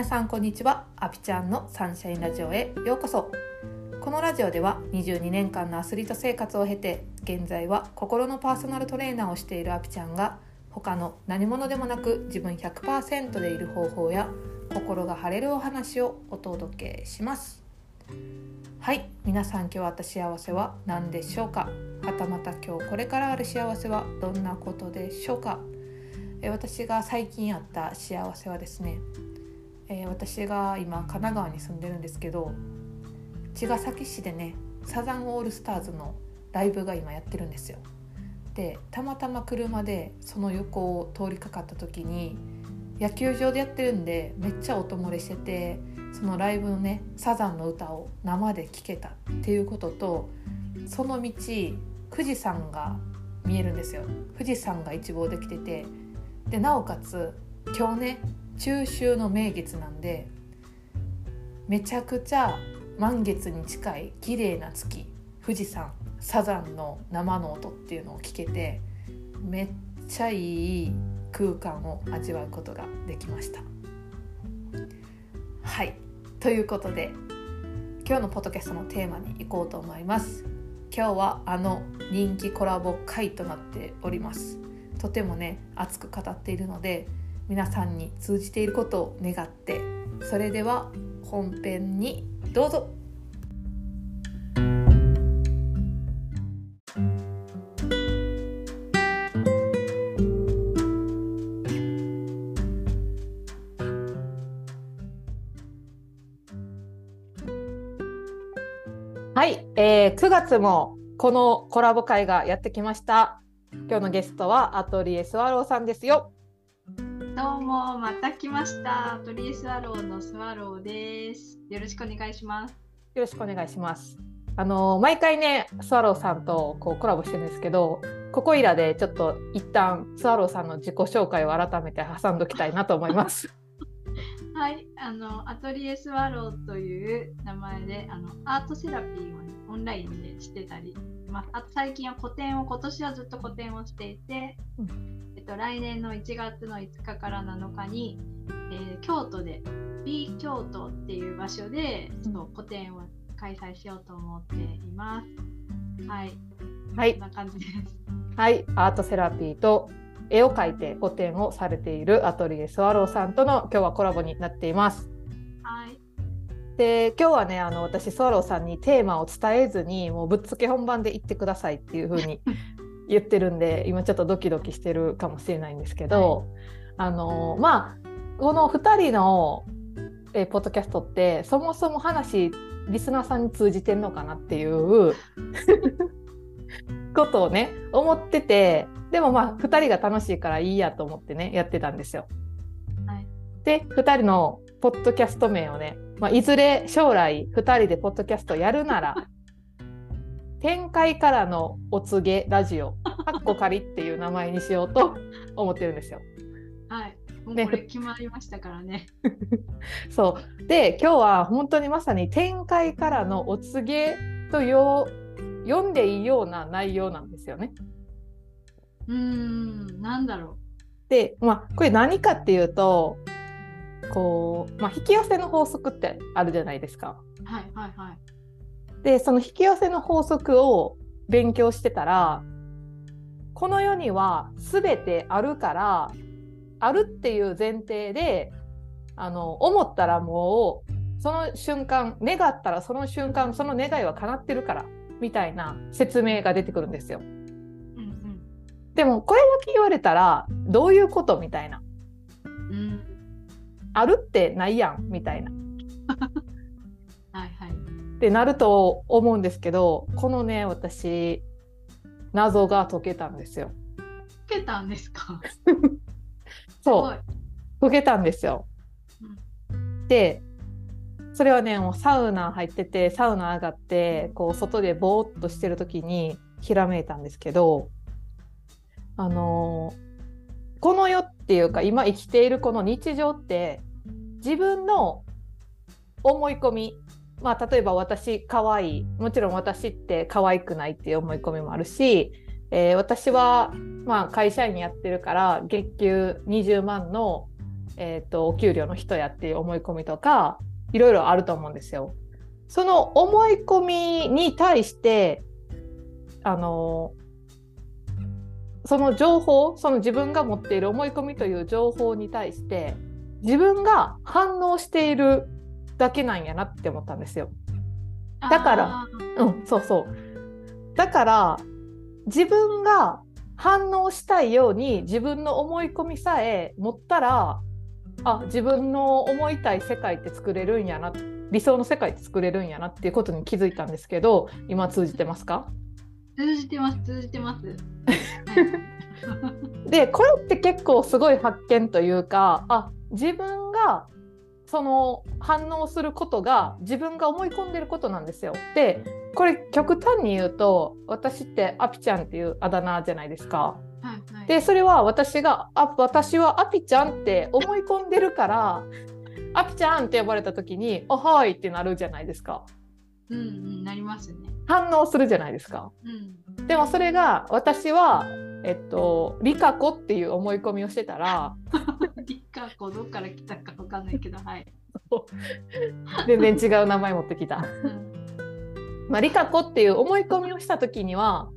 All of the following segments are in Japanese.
皆さんこんにちは。アピちゃんのサンシャインラジオへようこそ。このラジオでは22年間のアスリート生活を経て現在は心のパーソナルトレーナーをしているアピちゃんが他の何者でもなく自分100%でいる方法や心が晴れるお話をお届けします。はい。皆さん今日あった幸せは何でしょうか？はたまた今日これからある幸せはどんなことでしょうか？私が最近あった幸せはですね、えー、私が今神奈川に住んでるんですけど茅ヶ崎市でねサザンオールスターズのライブが今やってるんですよ。でたまたま車でその横を通りかかった時に野球場でやってるんでめっちゃ音漏れしててそのライブのねサザンの歌を生で聴けたっていうこととその道富士山が見えるんですよ富士山が一望できててでなおかつ今日ね中秋の名月なんでめちゃくちゃ満月に近い綺麗な月。富士山サザンの生の音っていうのを聞けてめっちゃいい空間を味わうことができました。はい。ということで今日のポッドキャストのテーマに行こうと思います。今日はあの人気コラボ回となっております。とてもね熱く語っているので皆さんに通じていることを願ってそれでは本編にどうぞはい、えー、9月もこのコラボ会がやってきました。今日のゲストは atelier swallow さんですよ。どうもまた来ました。 atelier swallow のスワローです。よろしくお願いします。よろしくお願いします。あの毎回ねスワローさんとこうコラボしてるんですけど、ここいらでちょっと一旦スワローさんの自己紹介を改めて挟んどきたいなと思います。はい、あの atelier swallow という名前であのアートセラピーを、ね、オンラインでしてたり、まあ、あと最近は個展を今年はずっと個展をしていて、うん、と、来年の1月の5日から7日に、えー、京都で B 京都っていう場所でその個展を開催しようと思っています。はい、はい、こんな感じです。はい、アートセラピーと絵を描いて個展をされているアトリエスワローさんとの今日はコラボになっています。はい、で今日はねあの私スワローさんにテーマを伝えずにもうぶっつけ本番で言ってくださいっていう風に言ってるんで今ちょっとドキドキしてるかもしれないんですけど、はい、あのまあこの2人のえポッドキャストってそもそも話リスナーさんに通じてんのかなっていう ことをね思っててでもまあ2人が楽しいからいいやと思ってねやってたんですよ。はい、で2人のポッドキャスト名をね、まあ、いずれ将来2人でポッドキャストやるなら 展開からのお告げラジオかっこ仮っていう名前にしようと 思ってるんですよ。はい。もうこれ決まりましたからね。そうで今日は本当にまさに展開からのお告げとよ読んでいいような内容なんですよね。うんなんだろう。でまあこれ何かっていうとこう、まあ、引き寄せの法則ってあるじゃないですか。はいはいはい。でその引き寄せの法則を勉強してたらこの世には全てあるからあるっていう前提であの思ったらもうその瞬間願ったらその瞬間その願いは叶ってるからみたいな説明が出てくるんですよ。でもこれだけ言われたらどういうことみたいな、うん、あるってないやんみたいな。ってなると思うんですけどこのね私謎が解けたんですよ。解けたんですか？そう解けたんですよ。うん、でそれはねもうサウナ入っててサウナ上がってこう外でぼーっとしてる時にひらめいたんですけどあのこの世っていうか今生きているこの日常って自分の思い込みまあ例えば私可愛いもちろん私って可愛くないっていう思い込みもあるし、えー、私はまあ会社員やってるから月給20万のえーと、お給料の人やっていう思い込みとかいろいろあると思うんですよ。その思い込みに対してあのその情報その自分が持っている思い込みという情報に対して自分が反応しているだけなんやなって思ったんですよ。だからうんそうそうだから自分が反応したいように自分の思い込みさえ持ったらあ自分の思いたい世界って作れるんやな理想の世界って作れるんやなっていうことに気づいたんですけど今通じてますか？通じてます通じてます。でこれって結構すごい発見というかあ自分がその反応することが自分が思い込んでることなんですよ。でこれ極端に言うと私ってアピちゃんっていうあだ名じゃないですか。はいはい、でそれは私があ私はアピちゃんって思い込んでるから アピちゃんって呼ばれた時に「おはい」ってなるじゃないですか。うんうん、なりますね。反応するじゃないですか。うん、でもそれが私はえっと、リカ子っていう思い込みをしてたら リカ子どっから来たかわかんないけどはい。全然違う名前持ってきた、まあ、リカ子っていう思い込みをした時には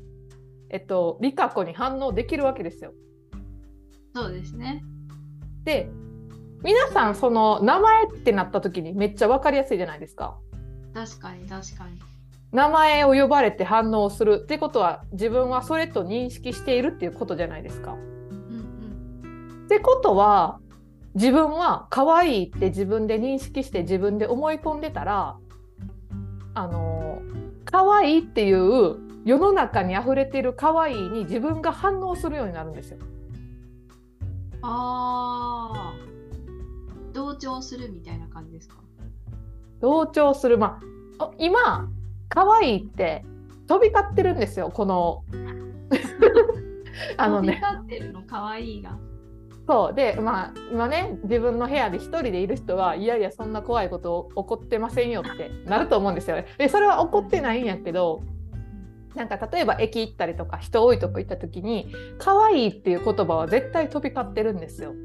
えっとリカ子に反応できるわけですよ。そうですね。で皆さんその名前ってなった時にめっちゃ分かりやすいじゃないですか。確かに確かに。名前を呼ばれて反応する。ってことは自分はそれと認識しているっていうことじゃないですか。うんうん、ってことは自分は可愛いって自分で認識して自分で思い込んでたらあの可愛いっていう世の中に溢れてる可愛いに自分が反応するようになるんですよ。あ同調するみたいな感じですか？同調するまあ今可愛いって飛び交ってるんですよこの あのね。飛び交ってるの可愛いが。そうでまあ今ね自分の部屋で一人でいる人はいやいやそんな怖いこと起こってませんよってなると思うんですよね。でそれは起こってないんやけどなんか例えば駅行ったりとか人多いとこ行った時に可愛いっていう言葉は絶対飛び交ってるんですよ。うん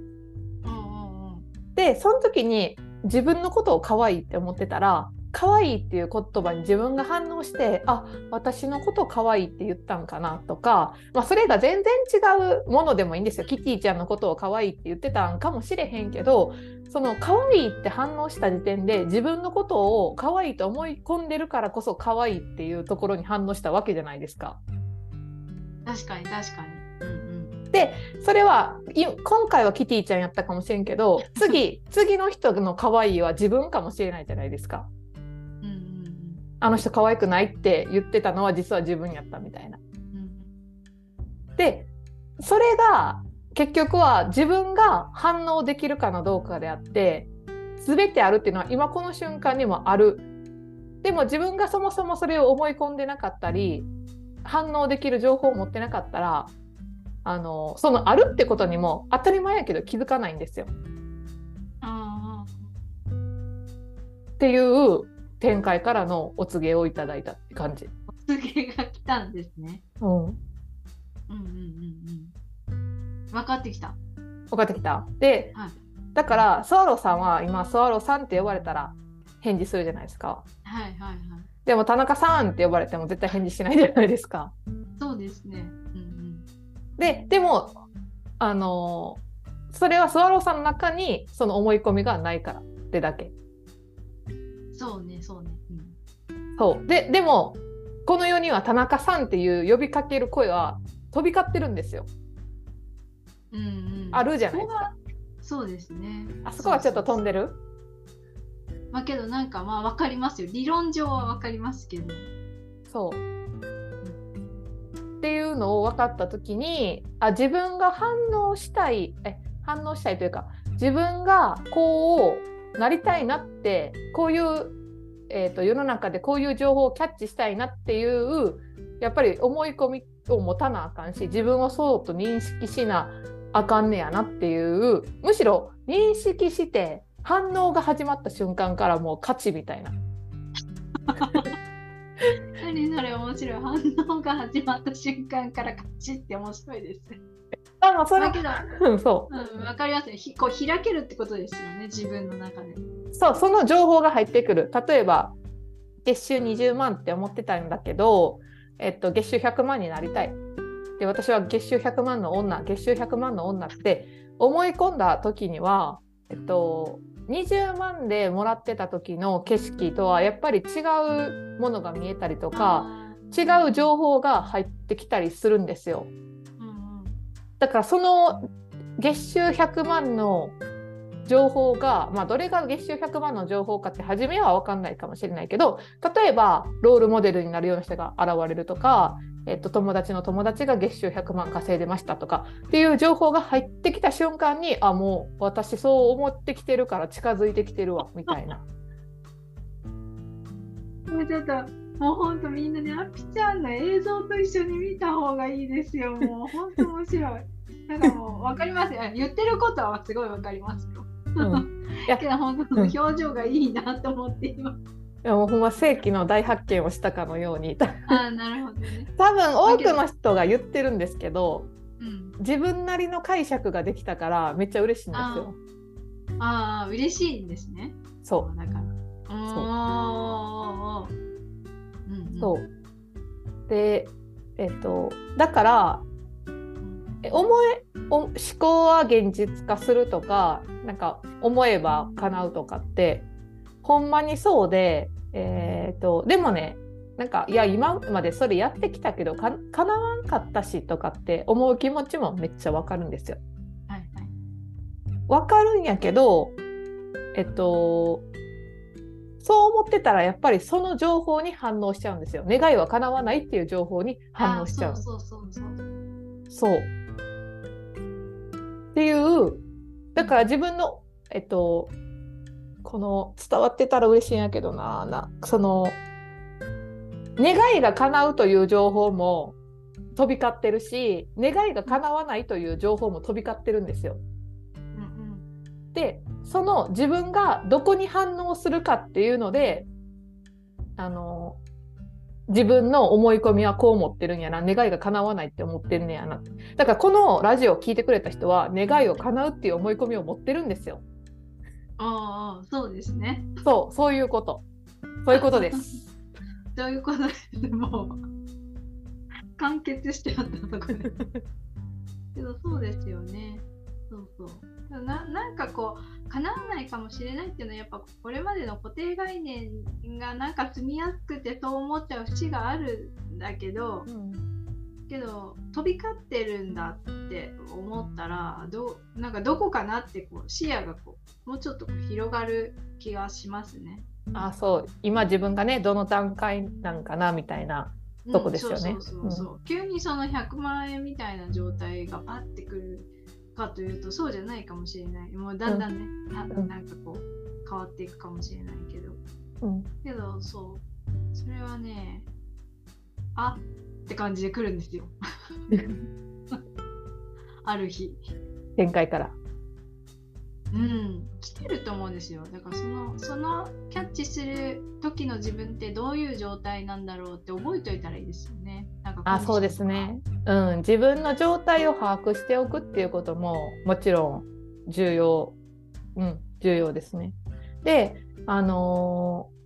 うんうん、でその時に自分のことを可愛いって思ってたら可愛いっていう言葉に自分が反応してあ私のこと可愛いって言ったんかなとか、まあ、それが全然違うものでもいいんですよキティちゃんのことを可愛いって言ってたんかもしれへんけどその可愛いって反応した時点で自分のことを可愛いと思い込んでるからこそ可愛いっていうところに反応したわけじゃないですか。確かに確かに。うんうん、でそれは今回はキティちゃんやったかもしれんけど次 次の人の可愛いは自分かもしれないじゃないですか。あの人可愛くないって言ってたのは実は自分やったみたいな。うん、でそれが結局は自分が反応できるかのどうかであって全てあるっていうのは今この瞬間にもある。でも自分がそもそもそれを思い込んでなかったり反応できる情報を持ってなかったらあのそのあるってことにも当たり前やけど気づかないんですよ。っていう展開からのお告げをいただいたって感じ。お告げが来たんですね。うん。うんうんうんうん。分かってきた。分かってきた。で、はい、だからスワローさんは今スワローさんって呼ばれたら返事するじゃないですか。はいはいはい。でも田中さんって呼ばれても絶対返事しないじゃないですか。そうですね。うんうん、ででもあのそれはスワローさんの中にその思い込みがないからってだけ。そうねそうね、うん、そうででもこの世には田中さんっていう呼びかける声は飛び交ってるんですよ。うんうん、あるじゃないですか。そうですね。あそこはちょっと飛んでる？まあけどなんかまあ分かりますよ理論上は分かりますけど。そう。っていうのを分かった時にあ自分が反応したいえ反応したいというか自分がこうなりたいなってこういう、えーと、世の中でこういう情報をキャッチしたいなっていうやっぱり思い込みを持たなあかんし自分をそうと認識しなあかんねやなっていうむしろ認識して反応が始まった瞬間からもう勝ちみたいな。にそれ面白い反応が始まった瞬間からカチッって面白いです あまあそれ。だけど、うんそう。ん、わかりますね。ひこう開けるってことですよね自分の中で。うそうその情報が入ってくる。例えば月収20万って思ってたんだけど、えっと、月収100万になりたい。で私は月収100万の女月収100万の女って思い込んだ時には、えっと、20万でもらってた時の景色とはやっぱり違うものが見えたりとかあ違う情報が入ってきたりするんですよ。だからその月収100万の情報が、まあ、どれが月収100万の情報かって初めは分かんないかもしれないけど例えばロールモデルになるような人が現れるとか、えっと、友達の友達が月収100万稼いでましたとかっていう情報が入ってきた瞬間にあもう私そう思ってきてるから近づいてきてるわみたいな。もうちょっともうほんとみんなねアピちゃんの映像と一緒に見た方がいいですよ。もうほんと面白い。なんかもう分かります。よ言ってることはすごい分かりますよ。うん。いや けど本当の表情がいいなと思って今、でもほんま世紀の大発見をしたかのように。ああなるほどね。多分多くの人が言ってるんですけどうん。自分なりの解釈ができたからめっちゃ嬉しいんですよ。ああ嬉しいんですね。そだから。おーそう。でえっとだからえ思えお思考は現実化するとかなんか思えば叶うとかってほんまにそうで、えー、とでもねなんかいや今までそれやってきたけどか叶わんかったしとかって思う気持ちもめっちゃわかるんですよ。はいはい。わかるんやけどえっとそう思ってたらやっぱりその情報に反応しちゃうんですよ。願いは叶わないっていう情報に反応しちゃう。そうそうそうそうそう。っていうだから自分のえっとこの伝わってたら嬉しいんやけどななその願いが叶うという情報も飛び交ってるし願いが叶わないという情報も飛び交ってるんですよ。うんうんでその自分がどこに反応するかっていうのであの自分の思い込みはこう思ってるんやな願いが叶わないって思ってんねやな。だからこのラジオを聞いてくれた人は願いを叶うっていう思い込みを持ってるんですよ。ああそうですね。そうそういうこと。そういうことです。そういうことですもう完結してあったところで。けどそうですよね。そうそうななんかこう叶わないかもしれないっていうのはやっぱこれまでの固定概念がなんか住みやすくてそう思っちゃう節があるんだけどけど飛び交ってるんだって思ったらどうなんかどこかなってこう視野がこうもうちょっと広がる気がしますね。あそう。今自分がねどの段階なんかなみたいなとこですよね。そうそうそうそう。急にその100万円みたいな状態がパッてくるかというとそうじゃないかもしれない。もうだんだんね、あうん。なんかこう変わっていくかもしれないけど。うん。けどそう。それはねあって感じで来るんですよ。ある日。展開からうん。来てると思うんですよ。だからそのそのキャッチする時の自分ってどういう状態なんだろうって覚えておいたらいいですよね。なんかあそうですね。うん。自分の状態を把握しておくっていうことももちろん重要。うん。重要ですね。であのー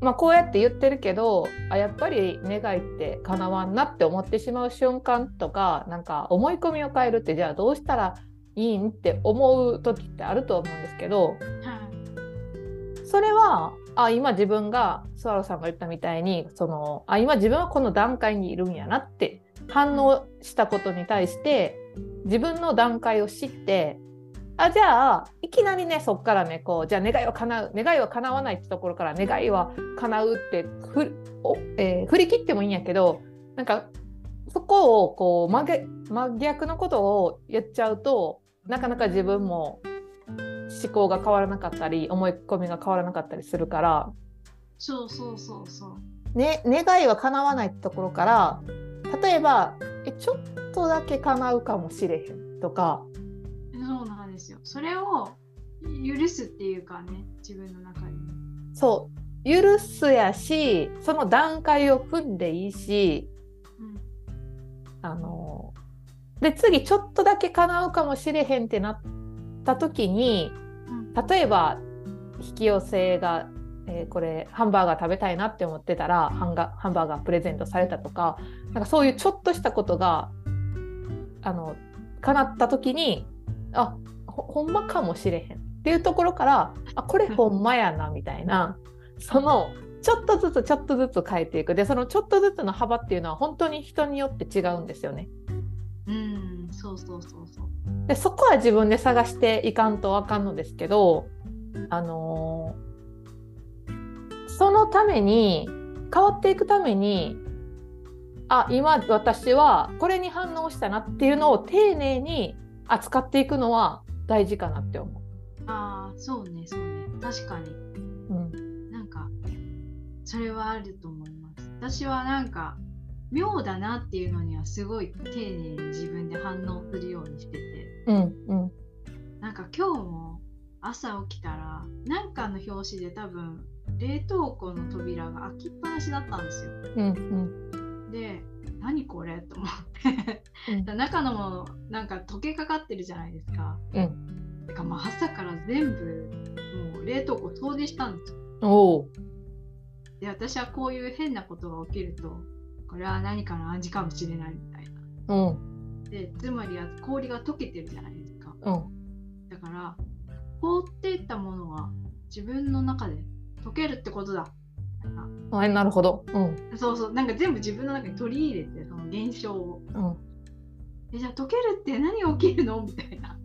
まあこうやって言ってるけどあやっぱり願いって叶わんなって思ってしまう瞬間とかなんか思い込みを変えるってじゃあどうしたらいいんって思う時ってあると思うんですけどそれはあ今自分がスワロさんが言ったみたいにそのあ今自分はこの段階にいるんやなって反応したことに対して自分の段階を知ってあじゃあいきなりねそっからねこうじゃあ願いは叶う願いは叶わないってところから願いは叶うってふお、えー振り切ってもいいんやけどなんかそこをこう真逆真逆のことをやっちゃうとなかなか自分も思考が変わらなかったり思い込みが変わらなかったりするから、そうそうそうそうね、願いは叶わないところから例えばえちょっとだけ叶うかもしれへんとかそうなんですよ。それを許すっていうかね、自分の中で。そう許すやしその段階を踏んでいいしうんあので次ちょっとだけ叶うかもしれへんってなった時にうん。例えば引き寄せが、えーこれハンバーガー食べたいなって思ってたらハンガハンバーガープレゼントされたとかなんかそういうちょっとしたことがあの叶った時にあほほんまかもしれへんっていうところからあこれほんまやなみたいなそのちょっとずつちょっとずつ変えていく。でそのちょっとずつの幅っていうのは本当に人によって違うんですよね。うん、そうそうそうそう。でそこは自分で探していかんとあかんのですけど、あのーそのために変わっていくためにあ今私はこれに反応したなっていうのを丁寧に扱っていくのは大事かなって思ああ、そうね、そうね。確かに。う。うんなんか、それはあると思います。私はなんか、妙だなっていうのにはすごい丁寧に自分で反応するようにしてて、うんうんなんか今日も朝起きたら、なんかの表紙で多分、冷凍庫の扉が開きっぱなしだったんですよ。うんで、何これと思って。うん中のものなんか溶けかかってるじゃないですか。うんてかまあ朝から全部もう冷凍庫掃除したんですよ。で私はこういう変なことが起きるとこれは何かの暗示かもしれないみたいな。うんでつまりは氷が溶けてるじゃないですか。うんだから凍っていったものは自分の中で溶けるってことだ。あなるほどうんそうそうなんか全部自分の中に取り入れてその現象を。うんえじゃあ溶けるって何が起きるの？みたいな。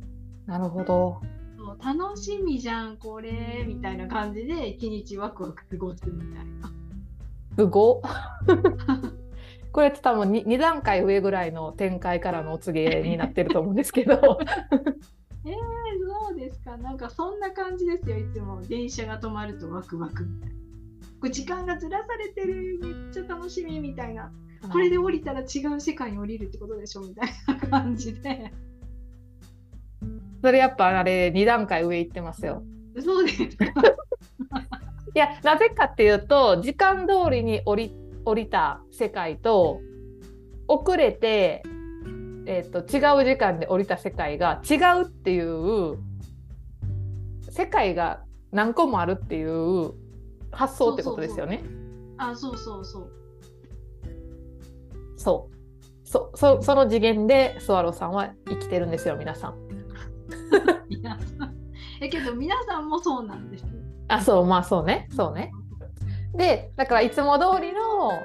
なるほどそう楽しみじゃんこれみたいな感じで一日ワクワク過ごすみたいな。すごっこれって多分 2, 段階上ぐらいの展開からのお告げになってると思うんですけど えー、そうですか。なんかそんな感じですよ、いつも。電車が止まるとワクワクみたいな。時間がずらされてる、めっちゃ楽しみみたいな。これで降りたら違う世界に降りるってことでしょみたいな感じで。それやっぱあれ2段階上行ってますよ。そうですか。いやなぜかっていうと時間通りに降り降りた世界と遅れて、えー、と違う時間で降りた世界が違うっていう世界が何個もあるっていう発想ってことですよね。あ、そうそうそう。そうそそその次元でスワローさんは生きてるんですよ皆さん。皆さん。えけど皆さんもそうなんですよ。あそうまあそうねそうね。でだからいつも通りの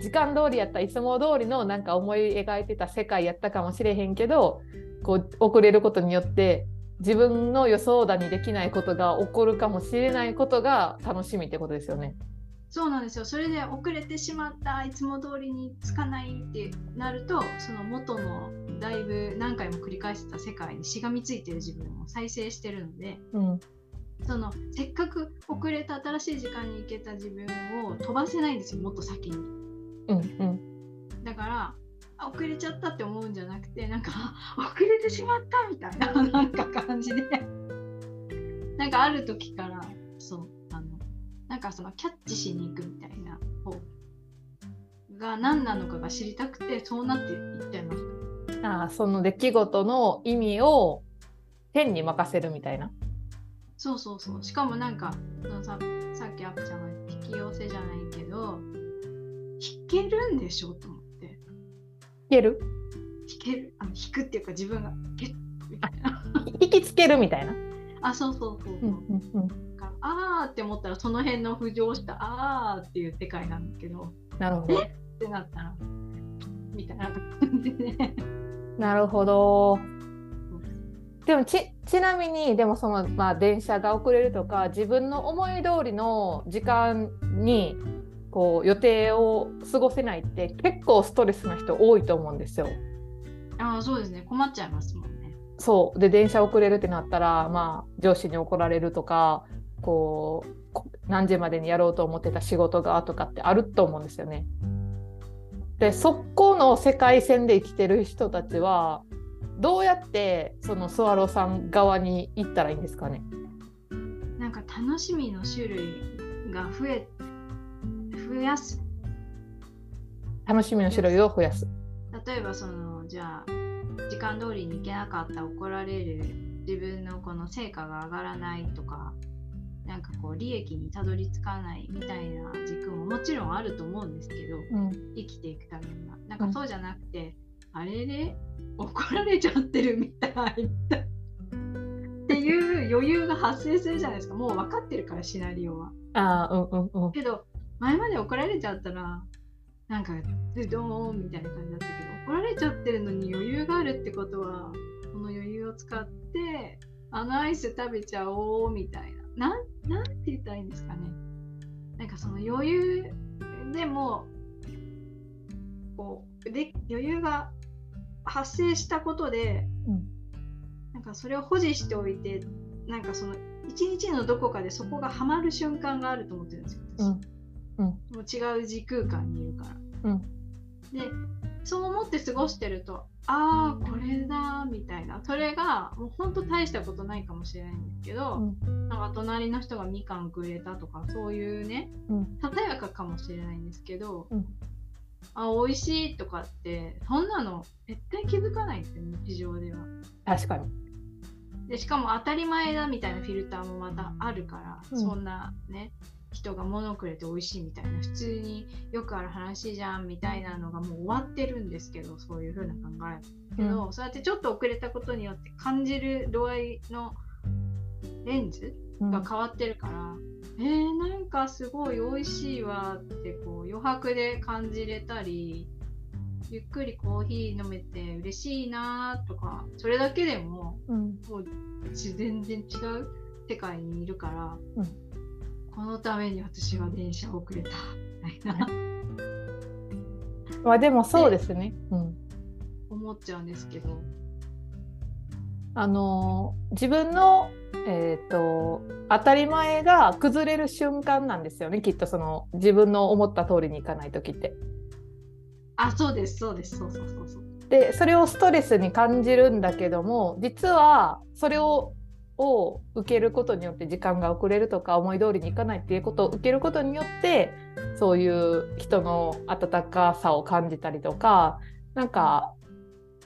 時間通りやったいつも通りのなんか思い描いてた世界やったかもしれへんけどこう遅れることによって自分の予想だにできないことが起こるかもしれないことが楽しみってことですよね。そうなんですよ。それで遅れてしまった、いつも通りにつかないってなると、その元のだいぶ何回も繰り返してた世界にしがみついてる自分を再生してるので、うんそのせっかく遅れた新しい時間に行けた自分を飛ばせないんですよ、もっと先に。うんうんだから、あ遅れちゃったって思うんじゃなくて、なんか、あ遅れてしまったみたいな、なんか感じで。なんかある時から、そう、あの、なんかそのキャッチしに行くみたいな方が何なのかが知りたくて、そうなっていっちゃいました。あーその出来事の意味を天に任せるみたいな。そうそうそう。しかもなんか、ささっきアップちゃんが引き寄せじゃないけど、弾けるんでしょと思って。いける？弾けるあの弾くっていうか自分がゲッみたいな。引きつけるみたいな？あ、そうそうそうそう。うんうんうん、あーって思ったらその辺の浮上したあーっていう世界なんだけどなるほど。ってなったらみたいな感じでなるほど。でもちちなみにでもその、まあ、電車が遅れるとか自分の思い通りの時間にこう予定を過ごせないって結構ストレスな人多いと思うんですよ。ああそうですね困っちゃいますもんねそうで電車遅れるってなったら、まあ、上司に怒られるとかこうこ何時までにやろうと思ってた仕事がとかってあると思うんですよね。でそこの世界線で生きてる人たちはどうやってそのスワローさん側に行ったらいいんですかね？なんか楽しみの種類が増え増やす。楽しみの種類を増やす。例えばそのじゃあ時間通りに行けなかった怒られる自分のこの成果が上がらないとかなんかこう利益にたどり着かないみたいな軸ももちろんあると思うんですけど、うん。生きていくためには。なんかそうじゃなくて、あれで怒られちゃってるみたいっていう余裕が発生するじゃないですかもう分かってるからシナリオは。ああうんうんうん。けど前まで怒られちゃったらなんかでどーんみたいな感じだったけど怒られちゃってるのに余裕があるってことはこの余裕を使ってあのアイス食べちゃおうみたいななんなんて言ったらいいんですかねなんかその余裕でもこうで余裕が発生したことで、うん。なんかそれを保持しておいてなんかその一日のどこかでそこがはまる瞬間があると思ってるんですよ私。うん。もう違う時空間にいるから。うん。でそう思って過ごしてるとああこれだみたいな。それがもうほんと大したことないかもしれないんですけど、なんか隣の人がみかんくれたとかそういうねうん。ささやかかもしれないんですけど、うんあ美味しいとかってそんなの絶対気づかないんですよ日常では。確かに。でしかも当たり前だみたいなフィルターもまたあるから、うんそんなね人が物をくれて美味しいみたいな普通によくある話じゃんみたいなのがもう終わってるんですけどそういう風な考えけど、そうやってちょっと遅れたことによって感じる度合いのレンズうんが変わってるから、えー、なんかすごい美味しいわってこう余白で感じれたりゆっくりコーヒー飲めて嬉しいなとかそれだけでもうん。もう全然違う世界にいるから、うん。このために私は電車を遅れたみたいな。まあでもそうですね。うん。思っちゃうんですけど。あのー自分のえっ、と当たり前が崩れる瞬間なんですよね。きっとその自分の思った通りにいかない時って。あそうですそうですそうそうそうそうでそれをストレスに感じるんだけども実はそれをを受けることによって時間が遅れるとか思い通りにいかないっていうことを受けることによってそういう人の温かさを感じたりとかなんか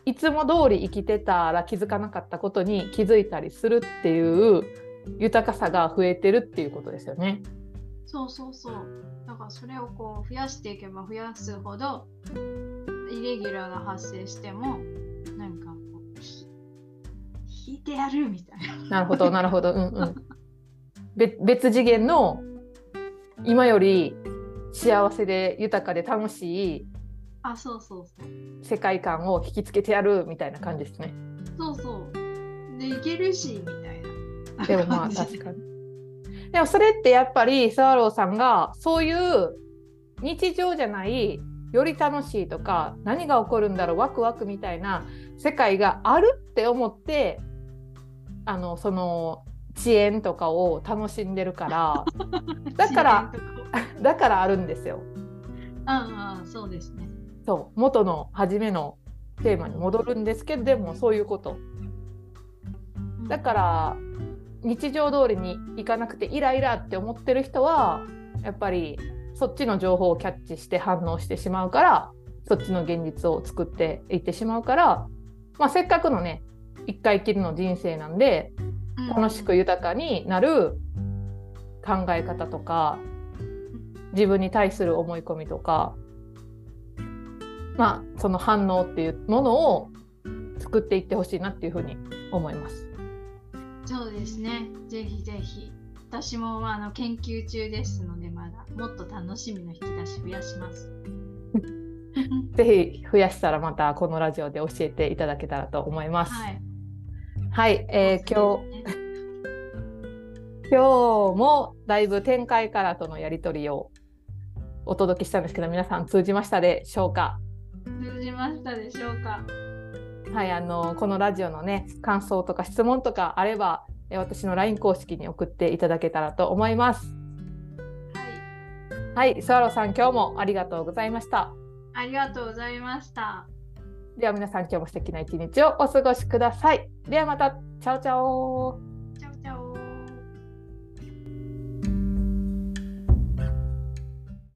いつも通り生きてたら気づかなかったことに気づいたりするっていう豊かさが増えてるっていうことですよね。そうそうそうだからそれをこう増やしていけば増やすほどイレギュラーが発生してもなんかこうひ引いてやるみたいななるほどなるほどうんうん。べ別次元の今より幸せで豊かで楽しいあそうそうそう世界観を引きつけてやるみたいな感じですね。そうそうでいけるしみたいなでもまあ 確かに。でもそれってやっぱりスワローさんがそういう日常じゃないより楽しいとか何が起こるんだろうワクワクみたいな世界があるって思ってあのその遅延とかを楽しんでるから だからだからあるんですよ。ああそうですねそう元の初めのテーマに戻るんですけどでもそういうこと。だから日常通りに行かなくてイライラって思ってる人はやっぱりそっちの情報をキャッチして反応してしまうからそっちの現実を作っていってしまうから、まあ、せっかくのね一回きりの人生なんでうん。楽しく豊かになる考え方とか自分に対する思い込みとかまあその反応っていうものを作っていってほしいなっていうふうに思います。そうですね。ぜひぜひ。私もまああの研究中ですのでまだもっと楽しみの引き出し増やします。ぜひ増やしたらまたこのラジオで教えていただけたらと思います。はい、はい、えー今日ね今日もだいぶ展開からとのやり取りをお届けしたんですけど皆さん通じましたでしょうか通じましたでしょうか？はい、あのこのラジオのね感想とか質問とかあればえ私の LINE 公式に送っていただけたらと思います。はいはい、スワローさん今日もありがとうございました。ありがとうございましたでは皆さん今日も素敵な一日をお過ごしください。ではまた、チャオチャオ